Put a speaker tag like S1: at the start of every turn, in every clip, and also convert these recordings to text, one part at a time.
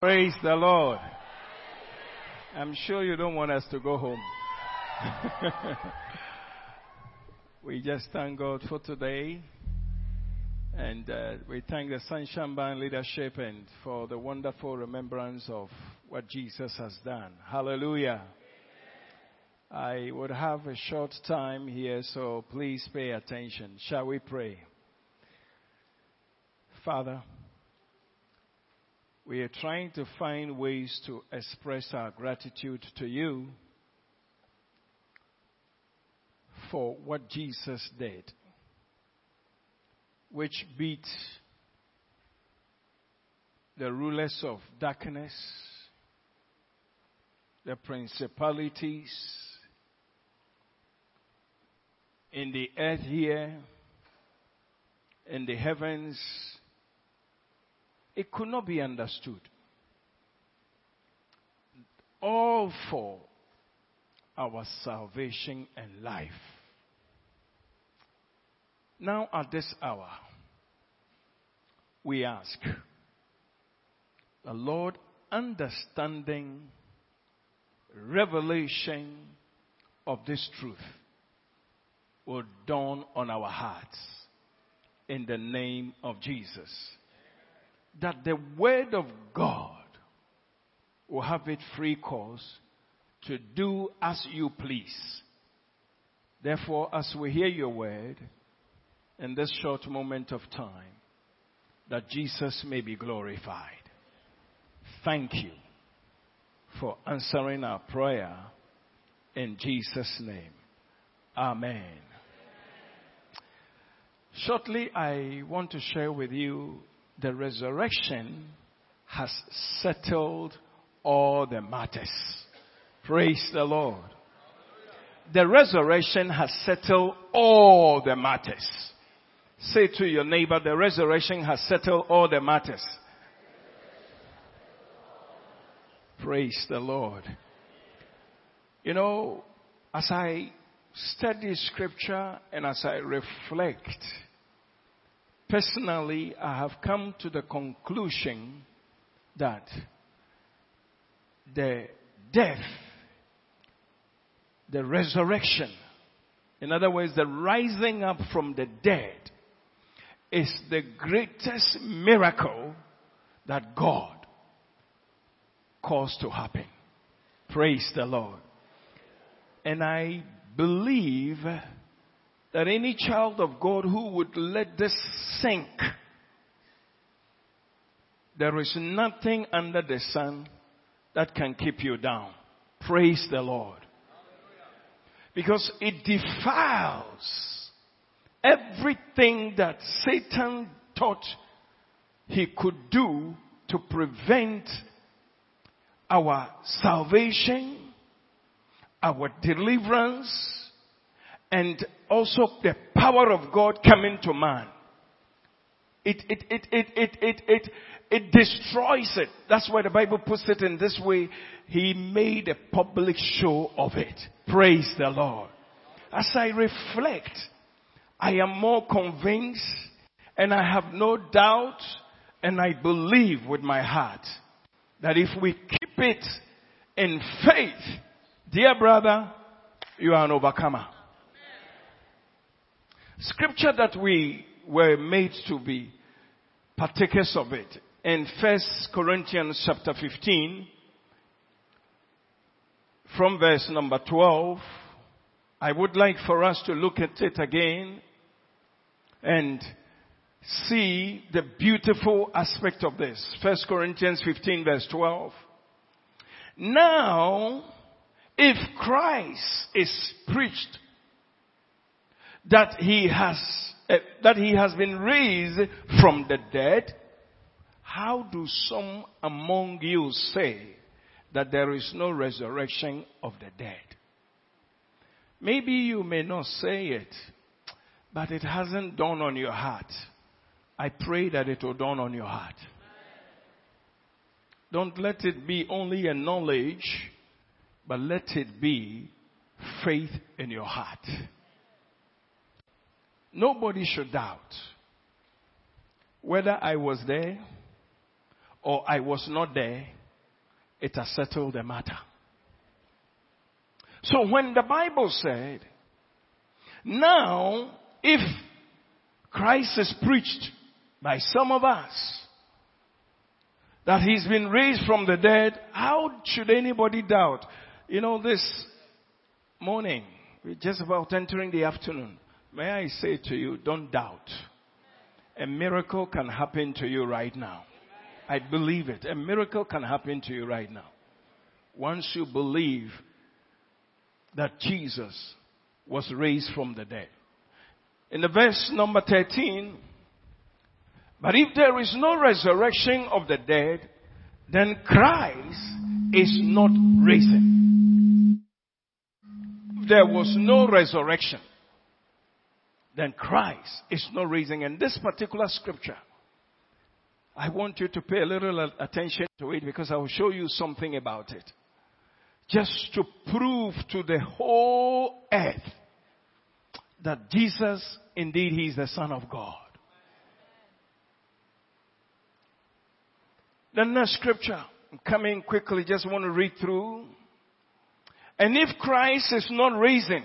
S1: Praise the Lord. I'm sure you don't want us to go home. we just thank God for today. And uh, we thank the Sunshine Band leadership and for the wonderful remembrance of what Jesus has done. Hallelujah. I would have a short time here, so please pay attention. Shall we pray? Father, we are trying to find ways to express our gratitude to you for what Jesus did, which beat the rulers of darkness, the principalities in the earth here, in the heavens, it could not be understood. All for our salvation and life. Now, at this hour, we ask the Lord understanding, revelation of this truth will dawn on our hearts in the name of Jesus that the Word of God will have it free course to do as you please. Therefore, as we hear your word in this short moment of time, that Jesus may be glorified. Thank you for answering our prayer in Jesus' name. Amen. Shortly, I want to share with you the resurrection has settled all the matters. Praise the Lord. The resurrection has settled all the matters. Say to your neighbor, the resurrection has settled all the matters. Praise the Lord. You know, as I study scripture and as I reflect Personally, I have come to the conclusion that the death, the resurrection, in other words, the rising up from the dead, is the greatest miracle that God caused to happen. Praise the Lord. And I believe that any child of God who would let this sink, there is nothing under the sun that can keep you down. Praise the Lord. Because it defiles everything that Satan thought he could do to prevent our salvation, our deliverance, and also the power of God coming to man. It, it, it, it, it, it, it, it destroys it. That's why the Bible puts it in this way. He made a public show of it. Praise the Lord. As I reflect, I am more convinced and I have no doubt and I believe with my heart that if we keep it in faith, dear brother, you are an overcomer scripture that we were made to be partakers of it in First Corinthians chapter 15 from verse number 12. I would like for us to look at it again and see the beautiful aspect of this. First Corinthians 15 verse 12. Now, if Christ is preached that he has uh, that he has been raised from the dead, how do some among you say that there is no resurrection of the dead? Maybe you may not say it, but it hasn't dawned on your heart. I pray that it will dawn on your heart. Don't let it be only a knowledge, but let it be faith in your heart. Nobody should doubt whether I was there or I was not there, it has settled the matter. So when the Bible said, now if Christ is preached by some of us, that he's been raised from the dead, how should anybody doubt? You know, this morning, we're just about entering the afternoon. May I say to you, don't doubt. A miracle can happen to you right now. I believe it. A miracle can happen to you right now. Once you believe that Jesus was raised from the dead. In the verse number 13, but if there is no resurrection of the dead, then Christ is not risen. There was no resurrection, then Christ is not risen. In this particular scripture, I want you to pay a little attention to it because I will show you something about it. Just to prove to the whole earth that Jesus, indeed, He is the Son of God. The next scripture, I'm coming quickly, just want to read through. And if Christ is not risen,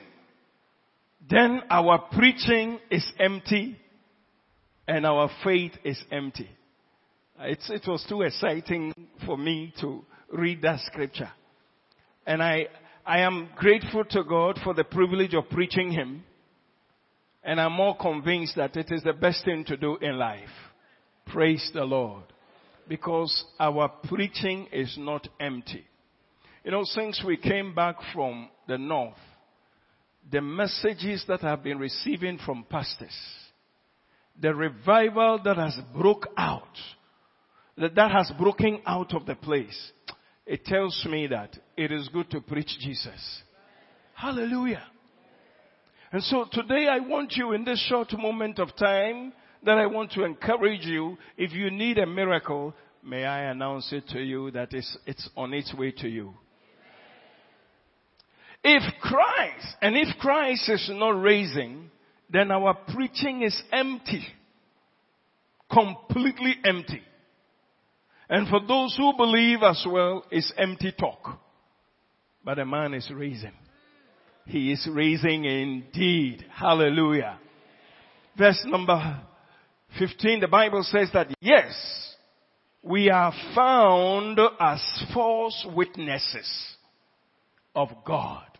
S1: then our preaching is empty and our faith is empty. It's, it was too exciting for me to read that scripture. And I, I am grateful to God for the privilege of preaching Him. And I'm more convinced that it is the best thing to do in life. Praise the Lord. Because our preaching is not empty. You know, since we came back from the north, the messages that I've been receiving from pastors, the revival that has broke out, that, that has broken out of the place, it tells me that it is good to preach Jesus. Hallelujah. And so today I want you in this short moment of time that I want to encourage you. If you need a miracle, may I announce it to you that it's, it's on its way to you. If Christ, and if Christ is not raising, then our preaching is empty. Completely empty. And for those who believe as well, it's empty talk. But a man is raising. He is raising indeed. Hallelujah. Verse number 15, the Bible says that yes, we are found as false witnesses of God.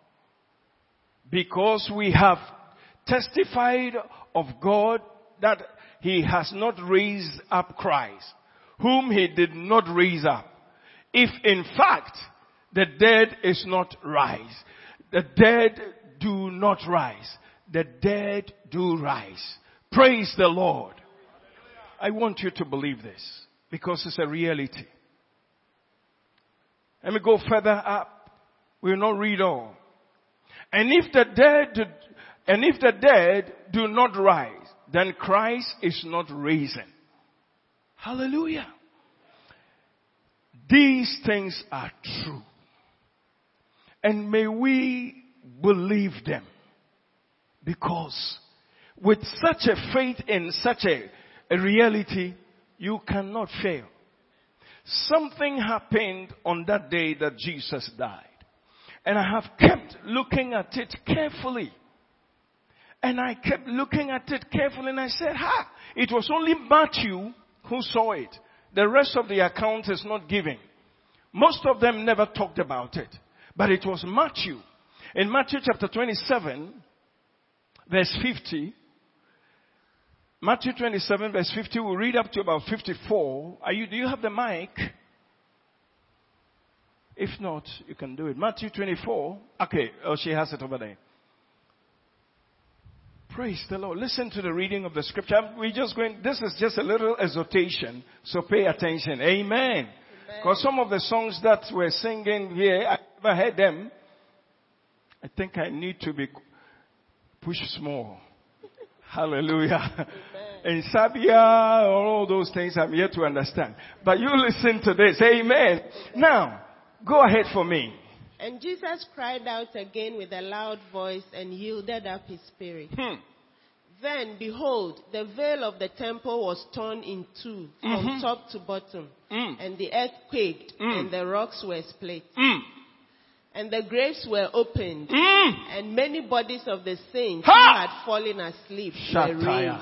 S1: Because we have testified of God that He has not raised up Christ, whom He did not raise up. If in fact the dead is not rise, the dead do not rise. The dead do rise. Praise the Lord. I want you to believe this because it's a reality. Let me go further up. We will not read all. And if the dead, and if the dead do not rise, then Christ is not risen. Hallelujah. These things are true. And may we believe them. Because with such a faith in such a, a reality, you cannot fail. Something happened on that day that Jesus died. And I have kept looking at it carefully. And I kept looking at it carefully and I said, ha, it was only Matthew who saw it. The rest of the account is not giving. Most of them never talked about it. But it was Matthew. In Matthew chapter 27, verse 50, Matthew 27 verse 50, we'll read up to about 54. Are you, do you have the mic? If not, you can do it. Matthew 24. Okay, oh, she has it over there. Praise the Lord. Listen to the reading of the scripture. We're just going, this is just a little exhortation, so pay attention. Amen. Because some of the songs that we're singing here, I never heard them. I think I need to be pushed small. Hallelujah. In Sabia, all those things I'm yet to understand. But you listen to this. Amen. Now, go ahead for me.
S2: And Jesus cried out again with a loud voice and yielded up his spirit.
S1: Hmm.
S2: Then, behold, the veil of the temple was torn in two from
S1: Mhm.
S2: top to bottom,
S1: Mm.
S2: and the earth quaked,
S1: Mm.
S2: and the rocks were split,
S1: Mm.
S2: and the graves were opened,
S1: Mm.
S2: and many bodies of the saints
S1: Ha!
S2: who had fallen asleep were raised.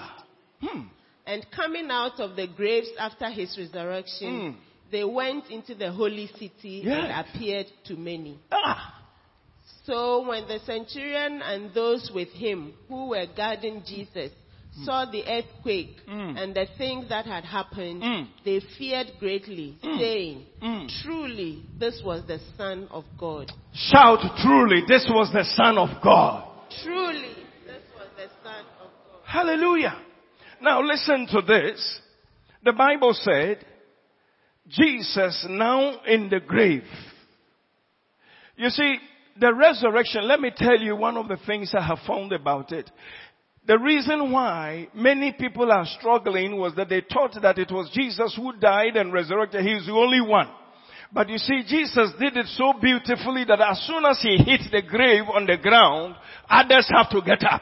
S1: Hmm.
S2: And coming out of the graves after his resurrection,
S1: Mm.
S2: They went into the holy city
S1: Yeah.
S2: and appeared to many.
S1: Ah.
S2: So when the centurion and those with him who were guarding Jesus saw the earthquake
S1: Mm.
S2: and the things that had happened,
S1: Mm.
S2: they feared greatly,
S1: Mm.
S2: saying,
S1: Mm.
S2: Truly, this was the Son of God.
S1: Shout truly, this was the Son of God.
S2: Truly, this was the Son of God.
S1: Hallelujah. Now listen to this. The Bible said, Jesus now in the grave. You see, the resurrection, let me tell you one of the things I have found about it. The reason why many people are struggling was that they thought that it was Jesus who died and resurrected. He is the only one. But you see, Jesus did it so beautifully that as soon as he hit the grave on the ground, others have to get up.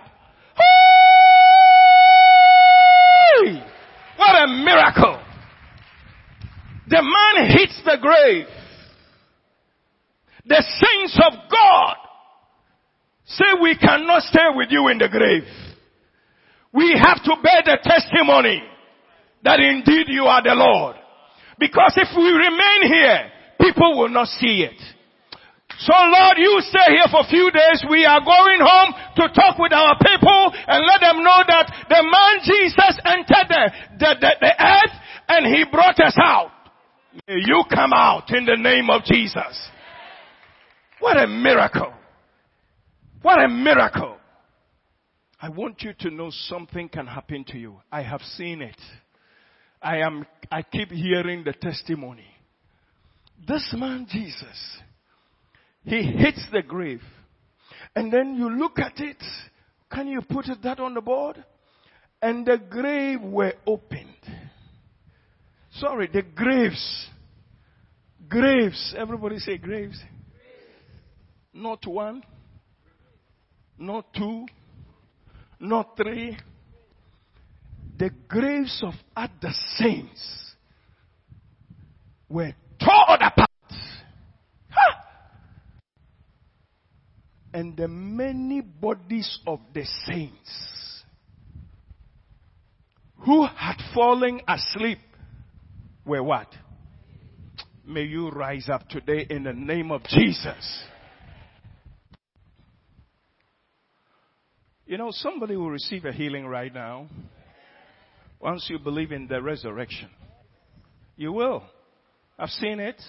S1: Hey! What a miracle! The man hits the grave. The saints of God say we cannot stay with you in the grave. We have to bear the testimony that indeed you are the Lord. Because if we remain here, people will not see it. So Lord, you stay here for a few days. We are going home to talk with our people and let them know that the man Jesus entered the, the, the, the earth and he brought us out. May you come out in the name of Jesus. What a miracle. What a miracle. I want you to know something can happen to you. I have seen it. I am, I keep hearing the testimony. This man Jesus, he hits the grave. And then you look at it. Can you put that on the board? And the grave were opened. Sorry, the graves. Graves. Everybody say graves. Not one, not two, not three. The graves of other saints were torn apart. Ha! And the many bodies of the saints who had fallen asleep were what? May you rise up today in the name of Jesus. You know, somebody will receive a healing right now once you believe in the resurrection. You will. I've seen it.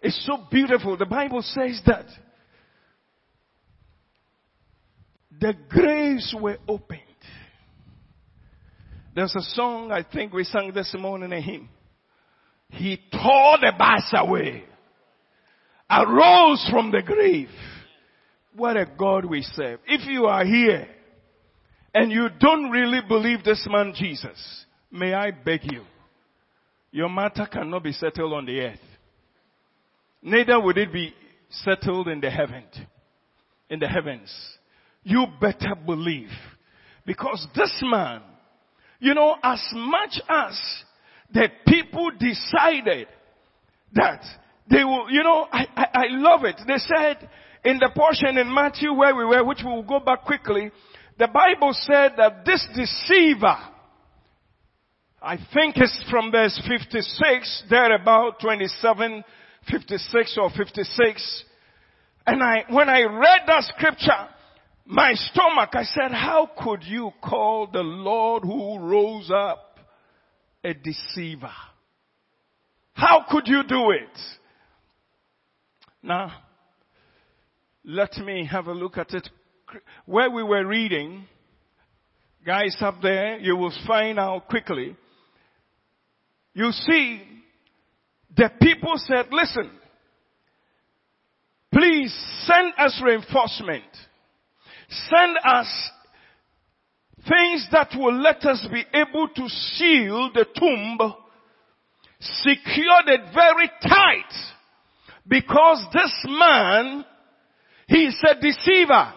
S1: It's so beautiful. The Bible says that the graves were opened. There's a song I think we sang this morning a hymn. He tore the bars away, arose from the grave. What a God we serve. If you are here and you don't really believe this man Jesus, may I beg you, your matter cannot be settled on the earth. Neither would it be settled in the heaven, in the heavens. You better believe. Because this man, you know, as much as the people decided that they will, you know, I, I, I love it. They said in the portion in Matthew where we were, which we will go back quickly, the Bible said that this deceiver, I think it's from verse 56, there about 27, 56 or 56. And I, when I read that scripture, my stomach, I said, how could you call the Lord who rose up a deceiver? How could you do it? Now, let me have a look at it. Where we were reading, guys up there, you will find out quickly. You see, the people said, listen, please send us reinforcement. Send us things that will let us be able to seal the tomb, secured it very tight, because this man, he is a deceiver.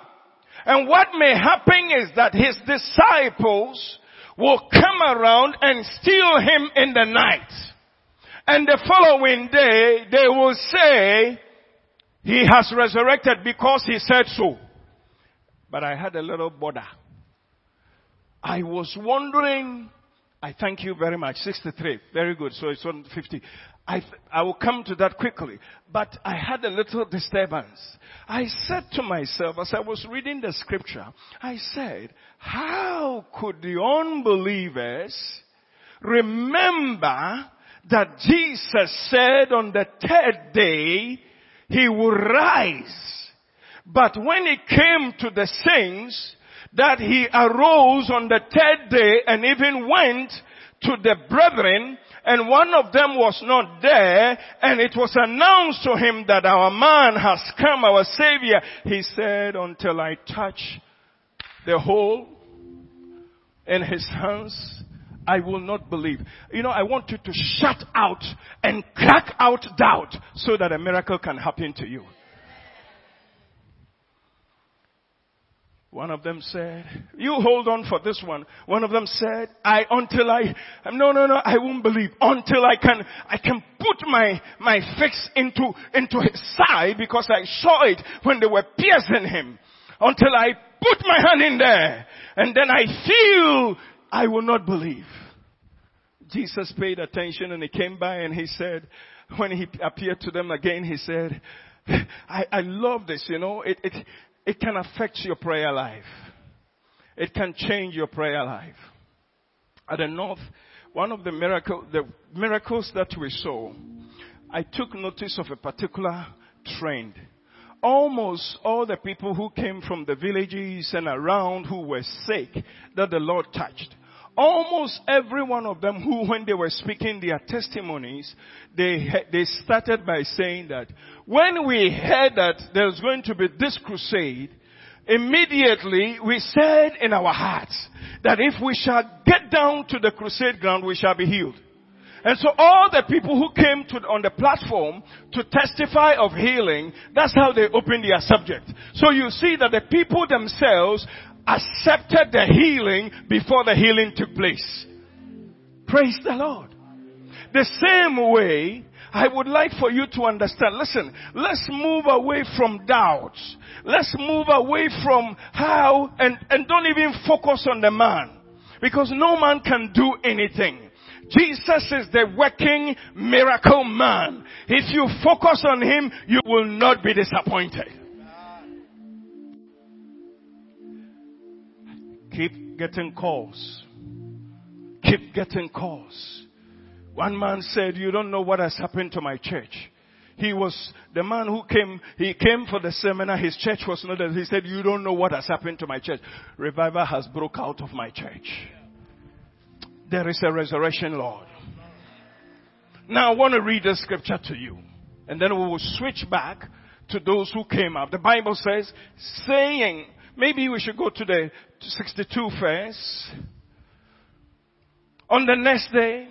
S1: And what may happen is that his disciples will come around and steal him in the night. And the following day, they will say, he has resurrected because he said so. But I had a little bother. I was wondering, I thank you very much. 63. Very good. So it's on 50. I, I will come to that quickly. But I had a little disturbance. I said to myself as I was reading the scripture, I said, how could the unbelievers remember that Jesus said on the third day he would rise? But when it came to the saints, that he arose on the third day and even went to the brethren and one of them was not there and it was announced to him that our man has come, our savior. He said, until I touch the hole in his hands, I will not believe. You know, I want you to shut out and crack out doubt so that a miracle can happen to you. One of them said, you hold on for this one. One of them said, I, until I, no, no, no, I won't believe. Until I can, I can put my, my fix into, into his side because I saw it when they were piercing him. Until I put my hand in there and then I feel I will not believe. Jesus paid attention and he came by and he said, when he appeared to them again, he said, I, I love this, you know, it, it, it can affect your prayer life. It can change your prayer life. At the north, one of the miracle, the miracles that we saw, I took notice of a particular trend. Almost all the people who came from the villages and around who were sick that the Lord touched, almost every one of them who, when they were speaking their testimonies, they, they started by saying that when we heard that there's going to be this crusade, immediately we said in our hearts that if we shall get down to the crusade ground, we shall be healed. And so all the people who came to, on the platform to testify of healing, that's how they opened their subject. So you see that the people themselves accepted the healing before the healing took place. Praise the Lord. The same way, I would like for you to understand. Listen, let's move away from doubts. Let's move away from how, and, and don't even focus on the man. Because no man can do anything. Jesus is the working miracle man. If you focus on him, you will not be disappointed. Getting calls. Keep getting calls. One man said, you don't know what has happened to my church. He was the man who came, he came for the seminar, his church was not there. He said, you don't know what has happened to my church. Revival has broke out of my church. There is a resurrection, Lord. Now I want to read the scripture to you. And then we will switch back to those who came up. The Bible says, saying, maybe we should go to the 62 first. On the next day,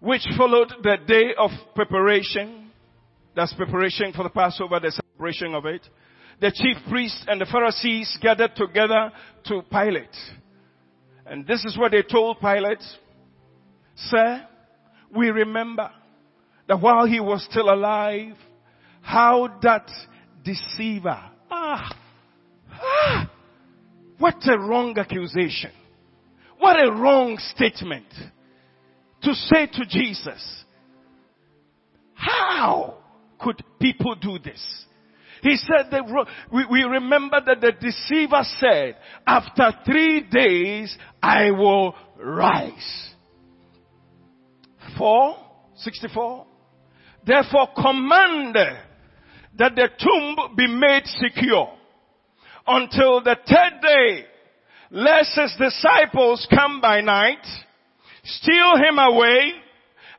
S1: which followed the day of preparation, that's preparation for the Passover, the celebration of it, the chief priests and the Pharisees gathered together to Pilate. And this is what they told Pilate. Sir, we remember that while he was still alive, how that deceiver, ah, ah, what a wrong accusation. What a wrong statement to say to Jesus. How could people do this? He said that we, we remember that the deceiver said, after three days I will rise. Four, 64. Therefore command that the tomb be made secure until the third day, lest his disciples come by night, steal him away,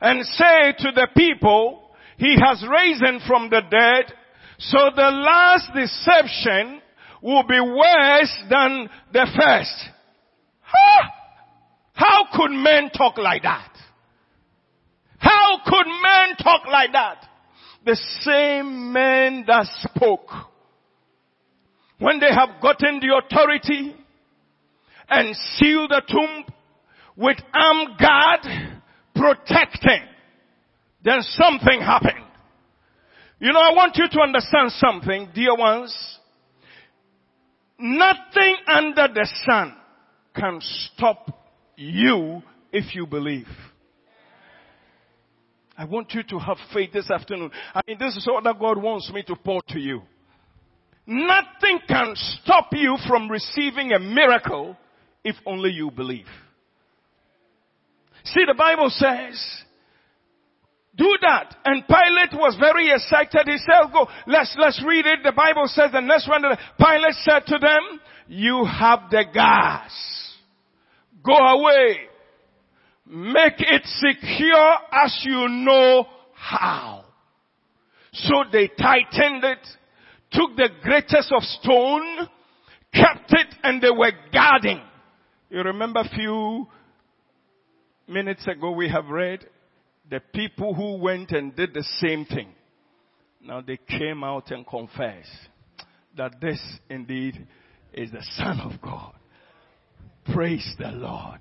S1: and say to the people, he has risen from the dead, so the last deception will be worse than the first. Huh? How could men talk like that? How could men talk like that? The same men that spoke when they have gotten the authority and sealed the tomb with armed guard protecting, then something happened. You know, I want you to understand something, dear ones. Nothing under the sun can stop you if you believe. I want you to have faith this afternoon. I mean, this is all that God wants me to pour to you. Nothing can stop you from receiving a miracle if only you believe. See, the Bible says, do that. And Pilate was very excited. He said, go, let's, let's read it. The Bible says the next one, Pilate said to them, you have the gas. Go away. Make it secure as you know how. So they tightened it, took the greatest of stone, kept it, and they were guarding. You remember a few minutes ago we have read the people who went and did the same thing. Now they came out and confessed that this indeed is the Son of God. Praise the Lord.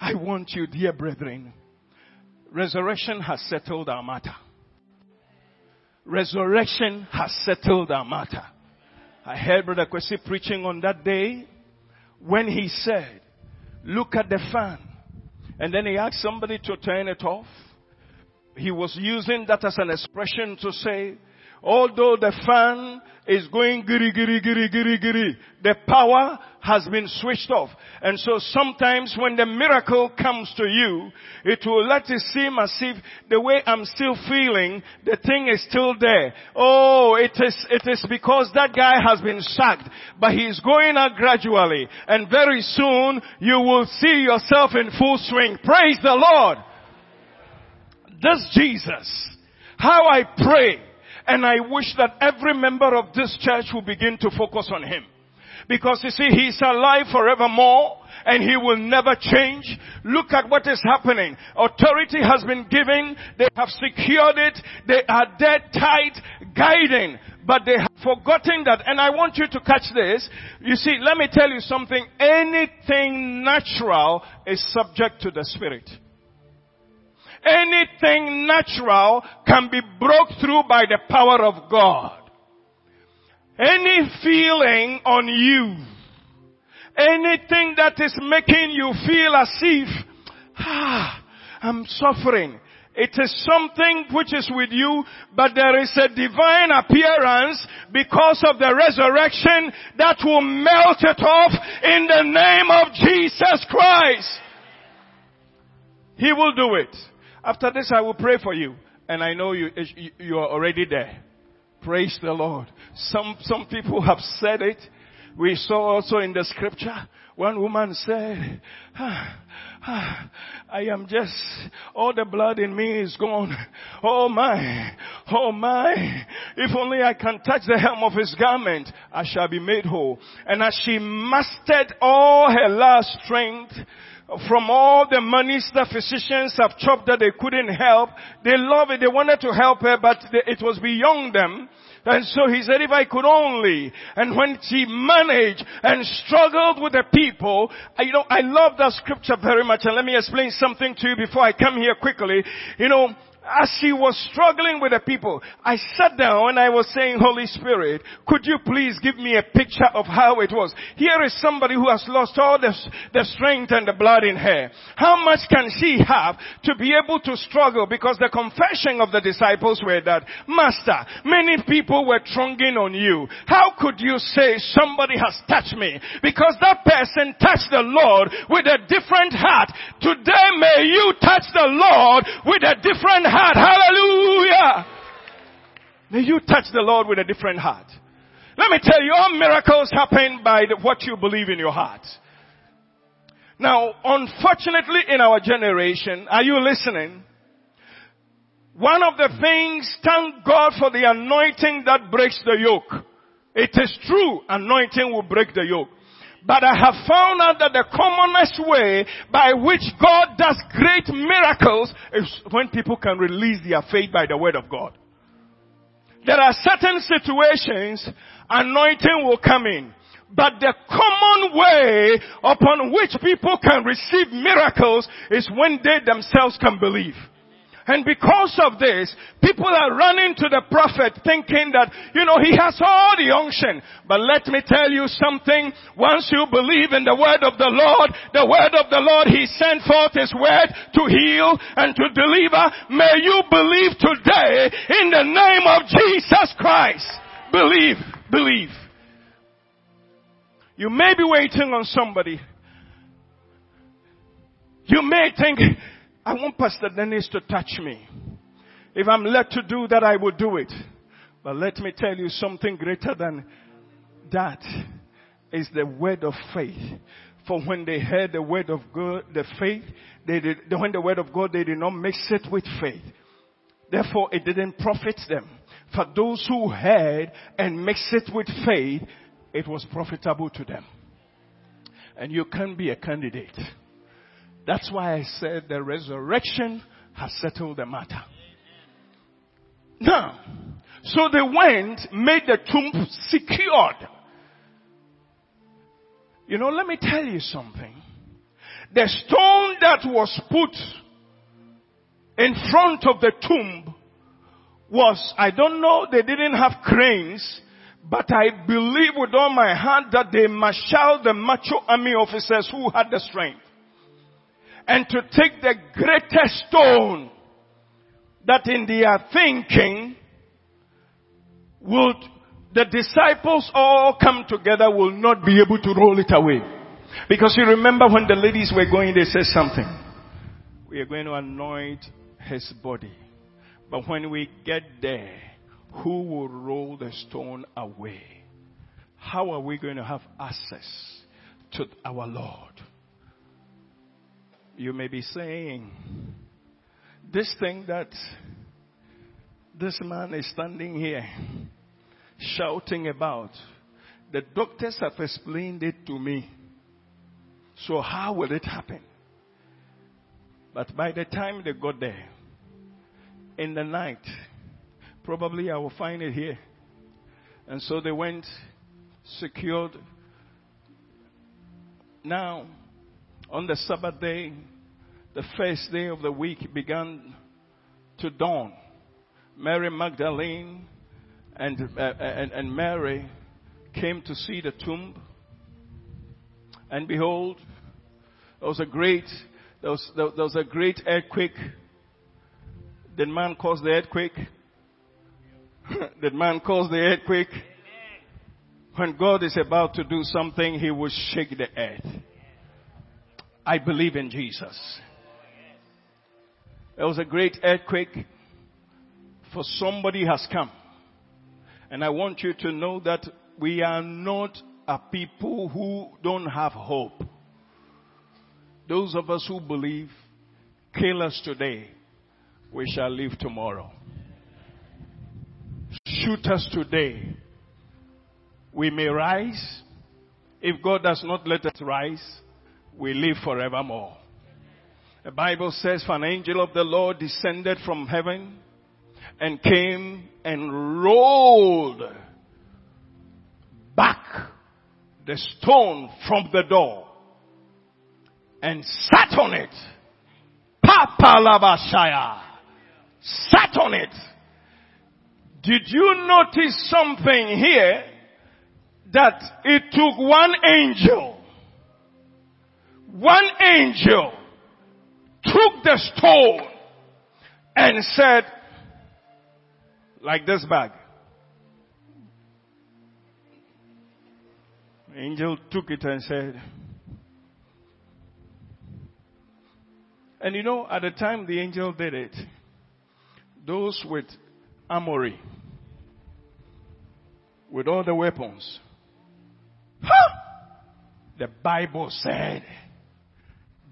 S1: I want you, dear brethren, resurrection has settled our matter. Resurrection has settled our matter. I heard Brother Kwesi preaching on that day when he said, look at the fan. And then he asked somebody to turn it off. He was using that as an expression to say, although the fan is going giri giri giri giri giri, the power has been switched off. And so sometimes when the miracle comes to you, it will let it seem as if the way I'm still feeling, the thing is still there. Oh, it is, it is because that guy has been sacked, but he's going out gradually. And very soon you will see yourself in full swing. Praise the Lord. This Jesus, how I pray and I wish that every member of this church will begin to focus on Him. Because you see, He's alive forevermore and He will never change. Look at what is happening. Authority has been given. They have secured it. They are dead tight, guiding. But they have forgotten that. And I want you to catch this. You see, let me tell you something. Anything natural is subject to the Spirit. Anything natural can be broke through by the power of God. Any feeling on you, anything that is making you feel as if, ah, I'm suffering. It is something which is with you, but there is a divine appearance because of the resurrection that will melt it off in the name of Jesus Christ. He will do it. After this, I will pray for you. And I know you, you are already there. Praise the Lord. Some, some people have said it. We saw also in the scripture, one woman said, ah, I am just, all the blood in me is gone. Oh my, oh my. If only I can touch the hem of his garment, I shall be made whole. And as she mustered all her last strength, from all the monies the physicians have chopped that they couldn't help. They love it. They wanted to help her, but it was beyond them. And so he said, if I could only. And when she managed and struggled with the people, you know, I love that scripture very much. And let me explain something to you before I come here quickly. You know, as she was struggling with the people, I sat down and I was saying, Holy Spirit, could you please give me a picture of how it was? Here is somebody who has lost all the, the strength and the blood in her. How much can she have to be able to struggle? Because the confession of the disciples were that, Master, many people were thronging on you. How could you say somebody has touched me? Because that person touched the Lord with a different heart. Today may you touch the Lord with a different heart. Hallelujah. May you touch the Lord with a different heart. Let me tell you, all miracles happen by the, what you believe in your heart. Now, unfortunately in our generation, are you listening? One of the things, thank God for the anointing that breaks the yoke. It is true, anointing will break the yoke. But I have found out that the commonest way by which God does great miracles is when people can release their faith by the word of God. There are certain situations anointing will come in. But the common way upon which people can receive miracles is when they themselves can believe. And because of this, people are running to the prophet thinking that, you know, he has all the unction. But let me tell you something. Once you believe in the word of the Lord, the word of the Lord, he sent forth his word to heal and to deliver. May you believe today in the name of Jesus Christ. Believe, believe. You may be waiting on somebody. You may think, I want Pastor Dennis to touch me. If I'm led to do that, I will do it. But let me tell you something greater than that is the word of faith. For when they heard the word of God, the faith, they did, when the word of God, they did not mix it with faith. Therefore, it didn't profit them. For those who heard and mixed it with faith, it was profitable to them. And you can be a candidate. That's why I said the resurrection has settled the matter. Now, so they went, made the tomb secured. You know, let me tell you something. The stone that was put in front of the tomb was, I don't know, they didn't have cranes, but I believe with all my heart that they marshaled the macho army officers who had the strength. And to take the greatest stone that in their thinking would the disciples all come together will not be able to roll it away. Because you remember when the ladies were going, they said something. We are going to anoint his body. But when we get there, who will roll the stone away? How are we going to have access to our Lord? You may be saying, this thing that this man is standing here shouting about, the doctors have explained it to me. So how will it happen? But by the time they got there, in the night, Probably I will find it here. And so they went, secured. Now, on the Sabbath day, the first day of the week began to dawn. Mary Magdalene and, uh, and, and Mary came to see the tomb. And behold, there was a great, there was, there was a great earthquake. Did man cause the earthquake? Did man cause the earthquake? When God is about to do something, He will shake the earth. I believe in Jesus. There was a great earthquake for somebody has come. And I want you to know that we are not a people who don't have hope. Those of us who believe, kill us today, we shall live tomorrow shoot us today, we may rise. If God does not let us rise, we live forevermore. The Bible says, for an angel of the Lord descended from heaven and came and rolled back the stone from the door and sat on it. Papalabashaya. Sat on it did you notice something here? That it took one angel, one angel took the stone and said, like this bag. angel took it and said, and you know, at the time the angel did it, those with armory with all the weapons. Huh! The Bible said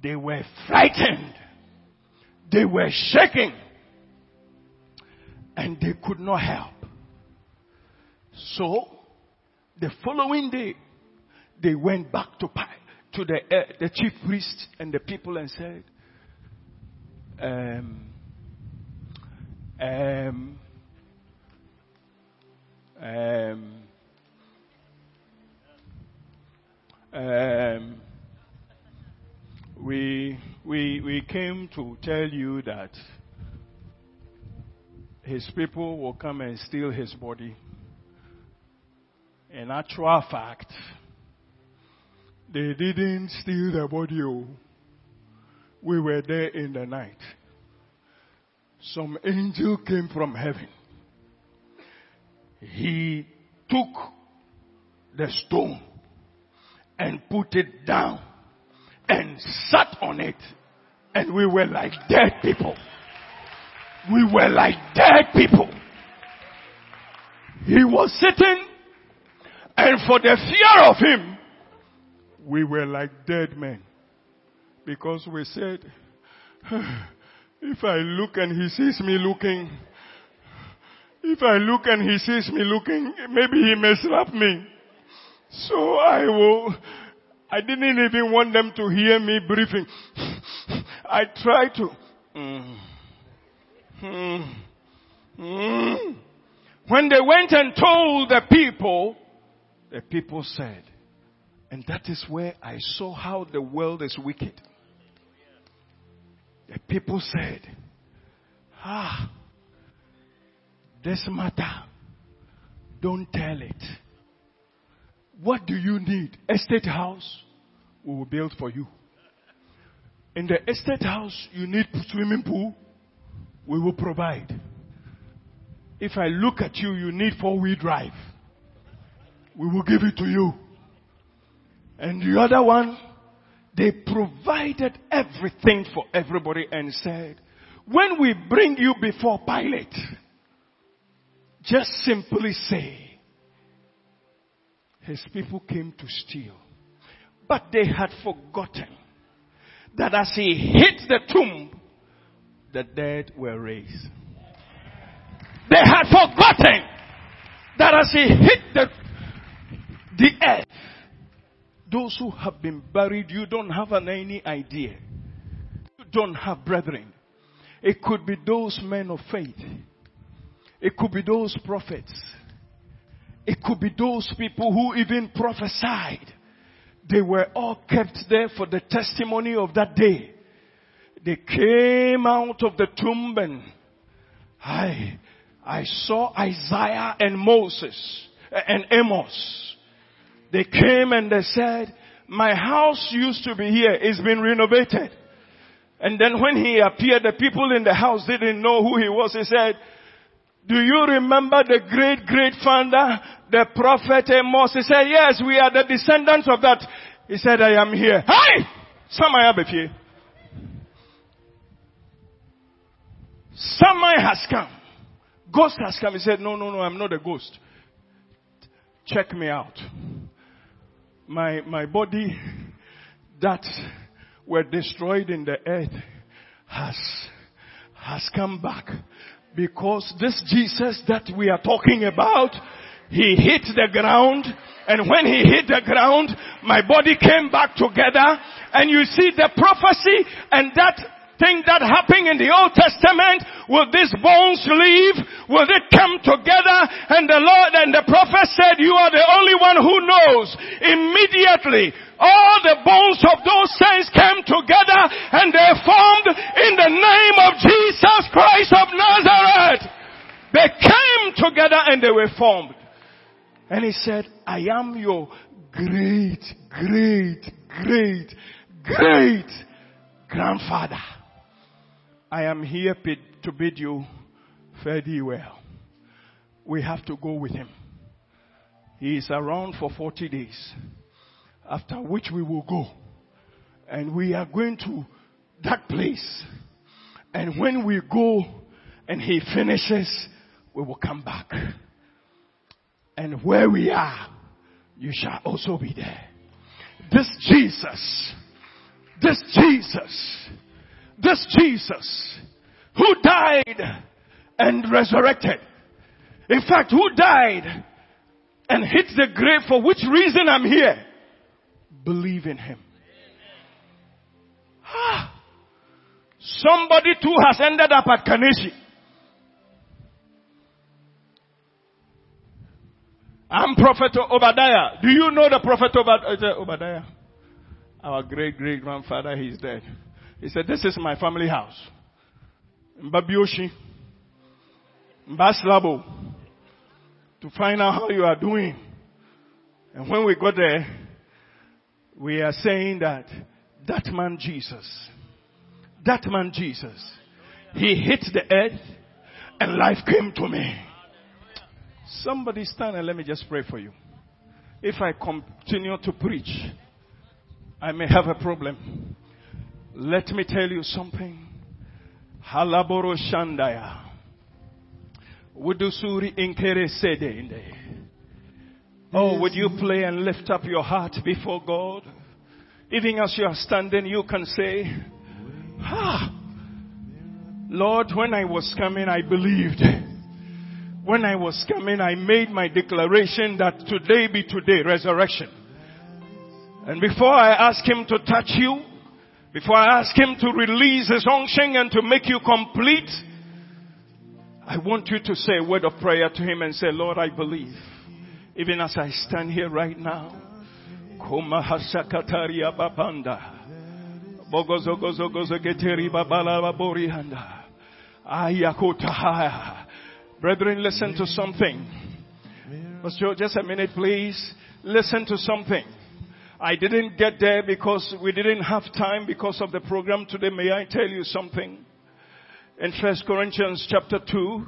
S1: they were frightened. They were shaking. And they could not help. So, the following day, they went back to, to the, uh, the chief priest and the people and said, um, um, came to tell you that his people will come and steal his body. In actual fact, they didn't steal the body. Oh. We were there in the night. Some angel came from heaven. He took the stone and put it down and sat on it. And we were like dead people. We were like dead people. He was sitting and for the fear of him, we were like dead men. Because we said, if I look and he sees me looking, if I look and he sees me looking, maybe he may slap me. So I will, I didn't even want them to hear me breathing. I tried to, mm, mm, mm. when they went and told the people, the people said, and that is where I saw how the world is wicked. The people said, ah, this matter, don't tell it. What do you need? Estate house? We will build for you. In the estate house, you need swimming pool? We will provide. If I look at you, you need four wheel drive. We will give it to you. And the other one, they provided everything for everybody and said, when we bring you before Pilate, just simply say, his people came to steal. But they had forgotten that as he hit the tomb, the dead were raised. They had forgotten that as he hit the, the earth, those who have been buried, you don't have an, any idea. You don't have brethren. It could be those men of faith. It could be those prophets. It could be those people who even prophesied. They were all kept there for the testimony of that day. They came out of the tomb and I, I saw Isaiah and Moses uh, and Amos. They came and they said, my house used to be here. It's been renovated. And then when he appeared, the people in the house didn't know who he was. He said, do you remember the great, great founder, the prophet Amos? He said, yes, we are the descendants of that. He said, I am here. Hi! Samaya Befie. Someone has come. Ghost has come. He said, no, no, no, I'm not a ghost. Check me out. My, my body that were destroyed in the earth has, has come back because this Jesus that we are talking about, he hit the ground and when he hit the ground, my body came back together and you see the prophecy and that thing that happened in the Old Testament, will these bones live? Will they come together? And the Lord and the prophet said, you are the only one who knows. Immediately, all the bones of those saints came together and they formed in the name of Jesus Christ of Nazareth. They came together and they were formed. And he said, I am your great, great, great, great grandfather. I am here to bid you fare thee well. We have to go with him. He is around for 40 days, after which we will go. And we are going to that place. And when we go and he finishes, we will come back. And where we are, you shall also be there. This Jesus, this Jesus, this Jesus who died and resurrected. In fact, who died and hit the grave for which reason I'm here? Believe in him. Ah, somebody too has ended up at Kaneshie. I'm Prophet Obadiah. Do you know the Prophet Obadiah? Our great great grandfather, he's dead. He said, this is my family house. Mbabioshi. Mbaslabo. To find out how you are doing. And when we got there, we are saying that that man Jesus, that man Jesus, he hit the earth and life came to me. Somebody stand and let me just pray for you. If I continue to preach, I may have a problem. Let me tell you something. Halaboro Shandaya. Oh, would you play and lift up your heart before God? Even as you are standing, you can say, Ah, Lord, when I was coming, I believed. When I was coming, I made my declaration that today be today, resurrection. And before I ask Him to touch you, before I ask Him to release His unction and to make you complete, I want you to say a word of prayer to Him and say, Lord, I believe. Even as I stand here right now. Brethren, listen to something. Pastor, just a minute, please. Listen to something. I didn't get there because we didn't have time because of the program today. May I tell you something? In First Corinthians chapter 2,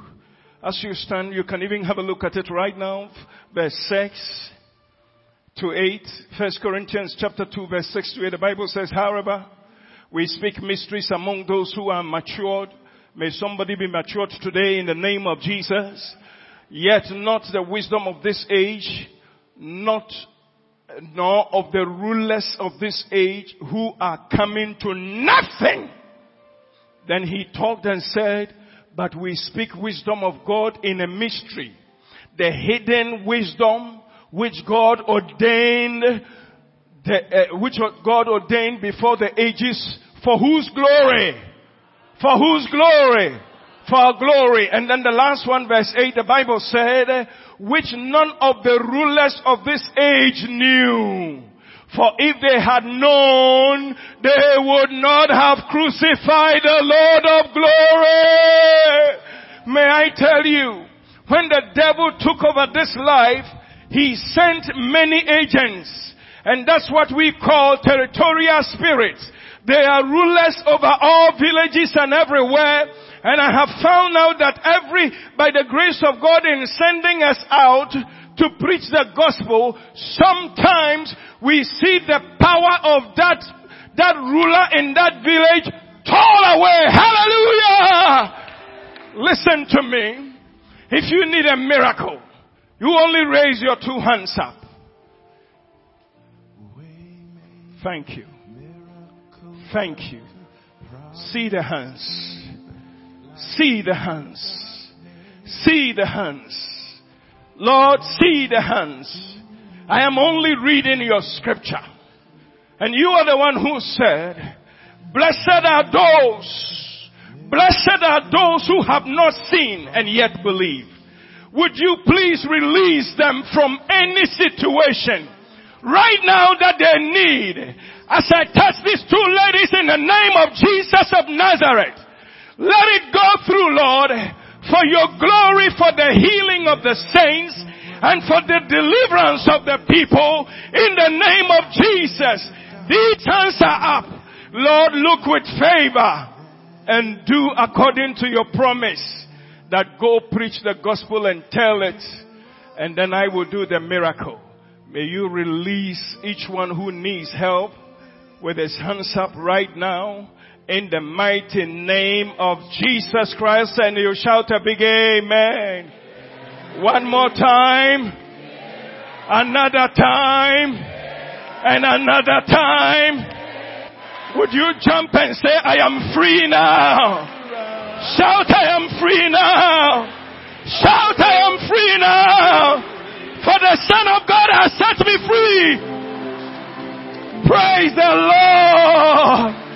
S1: as you stand, you can even have a look at it right now, verse 6 to 8. First Corinthians chapter 2, verse 6 to 8. The Bible says, however, we speak mysteries among those who are matured. May somebody be matured today in the name of Jesus. Yet not the wisdom of this age, not nor of the rulers of this age who are coming to nothing. Then he talked and said, but we speak wisdom of God in a mystery. The hidden wisdom which God ordained, the, uh, which God ordained before the ages for whose glory? For whose glory? For our glory. And then the last one, verse 8, the Bible said, which none of the rulers of this age knew. For if they had known, they would not have crucified the Lord of glory. May I tell you, when the devil took over this life, he sent many agents. And that's what we call territorial spirits. They are rulers over all villages and everywhere. And I have found out that every, by the grace of God in sending us out, to preach the gospel, sometimes we see the power of that, that ruler in that village fall away. Hallelujah! Listen to me. If you need a miracle, you only raise your two hands up. Thank you. Thank you. See the hands. See the hands. See the hands. Lord, see the hands. I am only reading your scripture. And you are the one who said, blessed are those, blessed are those who have not seen and yet believe. Would you please release them from any situation right now that they need as I touch these two ladies in the name of Jesus of Nazareth. Let it go through, Lord for your glory, for the healing of the saints, and for the deliverance of the people in the name of Jesus. These hands are up. Lord, look with favor and do according to your promise that go preach the gospel and tell it and then I will do the miracle. May you release each one who needs help with his hands up right now in the mighty name of Jesus Christ and you shout a big amen. One more time. Another time. And another time. Would you jump and say, I am free now. Shout, I am free now. Shout, I am free now. For the Son of God has set me free. Praise the Lord.